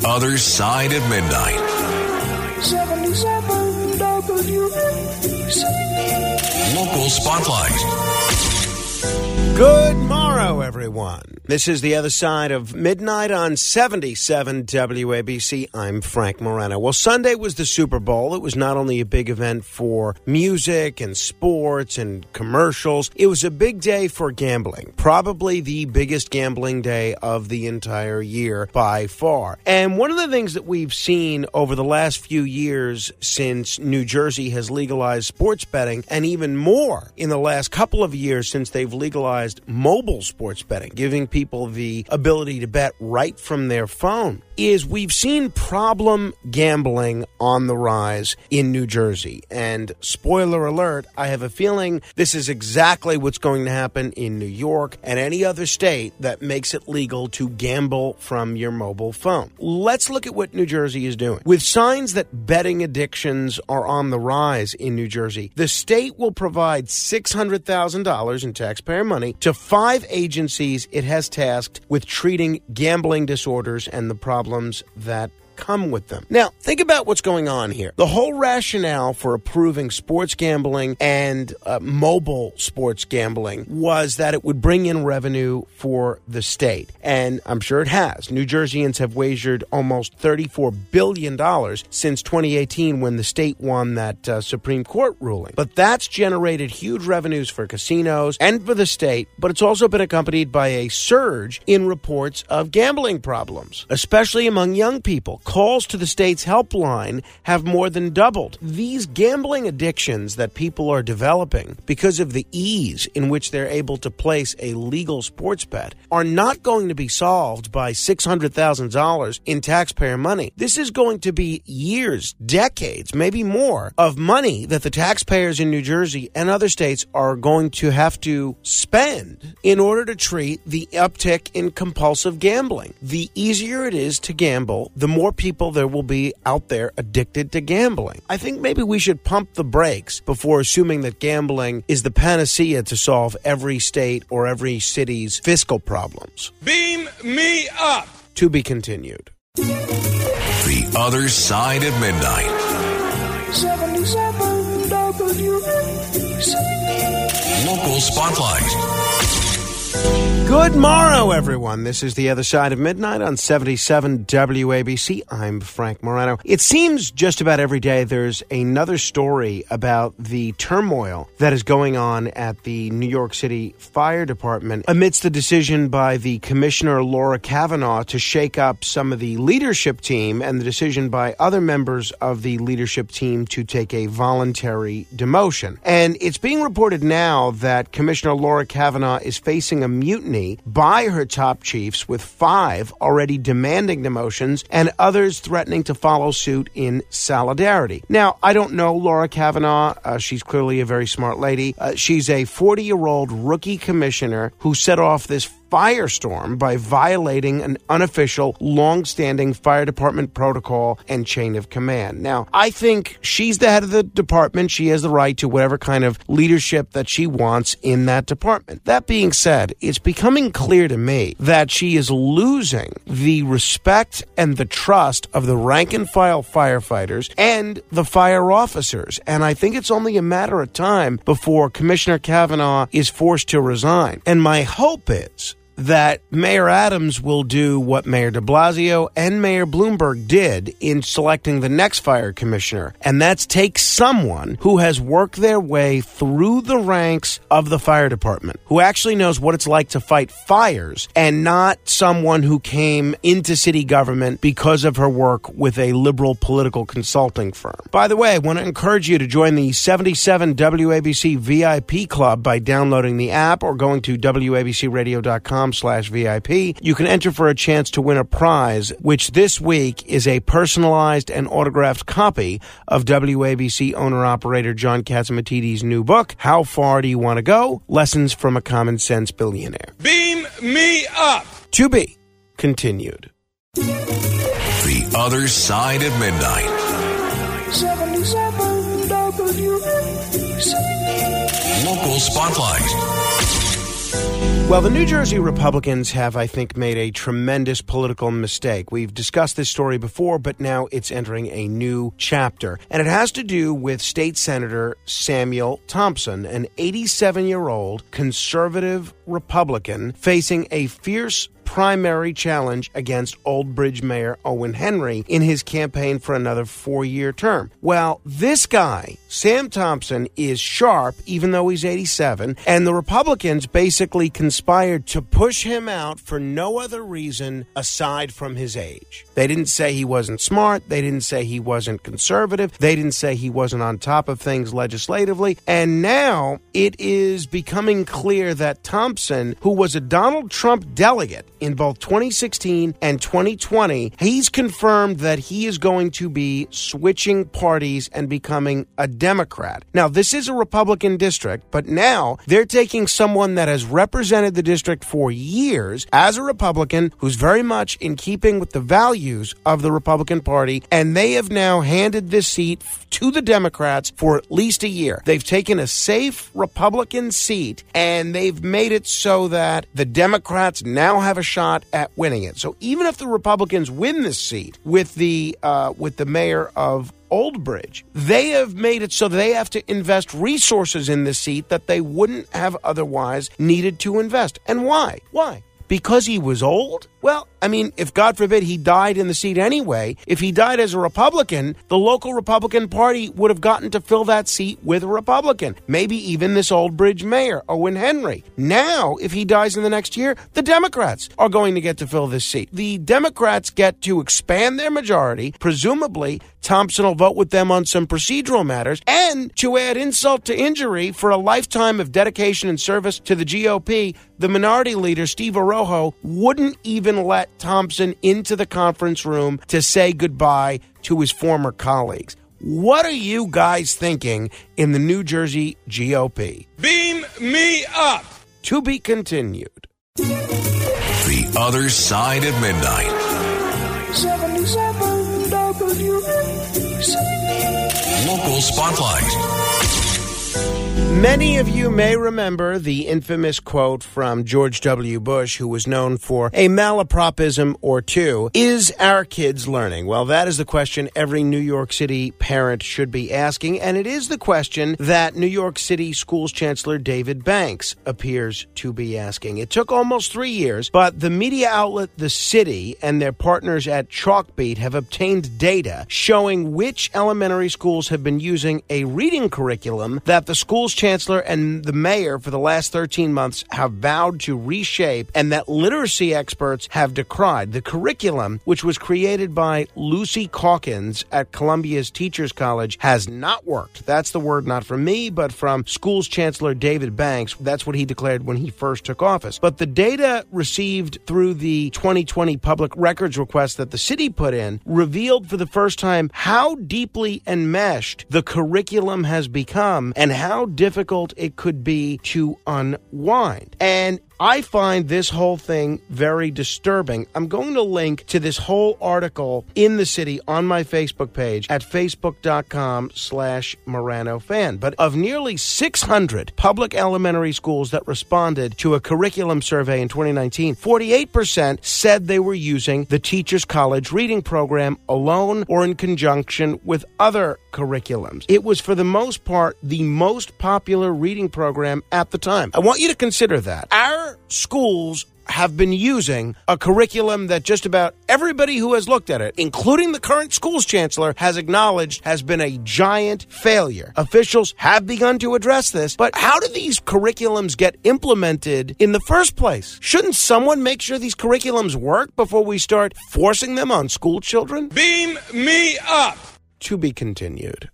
The Other Side of Midnight. 77 WABC. Local Spotlight. Good morrow, everyone. This is the other side of midnight on 77 WABC. I'm Frank Morano. Well, Sunday was the Super Bowl. It was not only a big event for music and sports and commercials, it was a big day for gambling. Probably the biggest gambling day of the entire year by far. And one of the things that we've seen over the last few years since New Jersey has legalized sports betting, and even more in the last couple of years since they've legalized mobile sports betting, giving people the ability to bet right from their phone, is we've seen problem gambling on the rise in New Jersey. And spoiler alert, I have a feeling this is exactly what's going to happen in New York and any other state that makes it legal to gamble from your mobile phone. Let's look at what New Jersey is doing. With signs that betting addictions are on the rise in New Jersey, the state will provide $600,000 in taxpayer money to five agencies it has tasked with treating gambling disorders and the problems that come with them. Now, think about what's going on here. The whole rationale for approving sports gambling and uh, mobile sports gambling was that it would bring in revenue for the state. And I'm sure it has. New Jerseyans have wagered almost $34 billion since 2018 when the state won that uh, Supreme Court ruling. But that's generated huge revenues for casinos and for the state, but it's also been accompanied by a surge in reports of gambling problems, especially among young people calls to the state's helpline have more than doubled. These gambling addictions that people are developing because of the ease in which they're able to place a legal sports bet are not going to be solved by $600,000 in taxpayer money. This is going to be years, decades, maybe more of money that the taxpayers in New Jersey and other states are going to have to spend in order to treat the uptick in compulsive gambling. The easier it is to gamble, the more people there will be out there addicted to gambling. I think maybe we should pump the brakes before assuming that gambling is the panacea to solve every state or every city's fiscal problems. Beam me up. To be continued. The Other Side of Midnight. 77 WABC. Local Spotlight. Good morrow, everyone. This is the other side of midnight on 77 WABC. I'm Frank Morano. It seems just about every day there's another story about the turmoil that is going on at the New York City Fire Department amidst the decision by the Commissioner Laura Kavanaugh to shake up some of the leadership team and the decision by other members of the leadership team to take a voluntary demotion. And it's being reported now that Commissioner Laura Kavanaugh is facing a mutiny by her top chiefs, with five already demanding demotions and others threatening to follow suit in solidarity. Now, I don't know Laura Kavanaugh. Uh, she's clearly a very smart lady. Uh, she's a 40 year old rookie commissioner who set off this firestorm by violating an unofficial, long-standing fire department protocol and chain of command. Now, I think she's the head of the department. She has the right to whatever kind of leadership that she wants in that department. That being said, it's becoming clear to me that she is losing the respect and the trust of the rank and file firefighters and the fire officers. And I think it's only a matter of time before Commissioner Kavanaugh is forced to resign. And my hope is that Mayor Adams will do what Mayor de Blasio and Mayor Bloomberg did in selecting the next fire commissioner, and that's take someone who has worked their way through the ranks of the fire department, who actually knows what it's like to fight fires, and not someone who came into city government because of her work with a liberal political consulting firm. By the way, I want to encourage you to join the 77 WABC VIP club by downloading the app or going to WABCRadio.com slash VIP. You can enter for a chance to win a prize, which this week is a personalized and autographed copy of WABC owner-operator John Catsimatidis' new book, How Far Do You Want to Go? Lessons from a Common Sense Billionaire. Beam me up. To be continued. The Other Side of Midnight. 77 WABC. Local Spotlight. Well, the New Jersey Republicans have, I think, made a tremendous political mistake. We've discussed this story before, but now it's entering a new chapter. And it has to do with State Senator Samuel Thompson, an 87 year old conservative Republican facing a fierce primary challenge against Old Bridge Mayor Owen Henry in his campaign for another four year term. Well, this guy, Sam Thompson, is sharp, even though he's 87, and the Republicans basically conspired to push him out for no other reason aside from his age. They didn't say he wasn't smart, they didn't say he wasn't conservative, they didn't say he wasn't on top of things legislatively, and now it is becoming clear that Thompson, who was a Donald Trump delegate, in both 2016 and 2020, he's confirmed that he is going to be switching parties and becoming a Democrat. Now, this is a Republican district, but now they're taking someone that has represented the district for years as a Republican who's very much in keeping with the values of the Republican Party, and they have now handed this seat to the Democrats for at least a year. They've taken a safe Republican seat and they've made it so that the Democrats now have a shot at winning it. So even if the Republicans win this seat with the uh, with the mayor of Old Bridge, they have made it so they have to invest resources in this seat that they wouldn't have otherwise needed to invest. And why? Why? Because he was old? Well, I mean, if God forbid he died in the seat anyway, if he died as a Republican, the local Republican Party would have gotten to fill that seat with a Republican. Maybe even this Old Bridge mayor, Owen Henry. Now, if he dies in the next year, the Democrats are going to get to fill this seat. The Democrats get to expand their majority. Presumably, Thompson will vote with them on some procedural matters. And to add insult to injury, for a lifetime of dedication and service to the GOP, the minority leader, Steve Oroho, wouldn't even let Thompson into the conference room to say goodbye to his former colleagues. What are you guys thinking in the New Jersey GOP? Beam me up. To be continued. The Other Side of Midnight. 77 WABC. Local Spotlight. Many of you may remember the infamous quote from George W. Bush, who was known for a malapropism or two Is our kids learning? Well, that is the question every New York City parent should be asking, and it is the question that New York City Schools Chancellor David Banks appears to be asking. It took almost three years, but the media outlet The City and their partners at Chalkbeat have obtained data showing which elementary schools have been using a reading curriculum that the school's chancellor and the mayor for the last 13 months have vowed to reshape and that literacy experts have decried. The curriculum, which was created by Lucy Calkins at Columbia's Teachers College, has not worked. That's the word not from me, but from school's chancellor David Banks. That's what he declared when he first took office. But the data received through the 2020 public records request that the city put in revealed for the first time how deeply enmeshed the curriculum has become and how difficult it could be to unwind. And I find this whole thing very disturbing. I'm going to link to this whole article in the city on my Facebook page at facebook.com slash Morano fan. But of nearly 600 public elementary schools that responded to a curriculum survey in 2019, 48% said they were using the Teachers College reading program alone or in conjunction with other curriculums. It was for the most part the most popular reading program at the time. I want you to consider that. Our schools have been using a curriculum that just about everybody who has looked at it, including the current schools chancellor, has acknowledged has been a giant failure. Officials have begun to address this, but how do these curriculums get implemented in the first place? Shouldn't someone make sure these curriculums work before we start forcing them on school children? Beam me up. To be continued.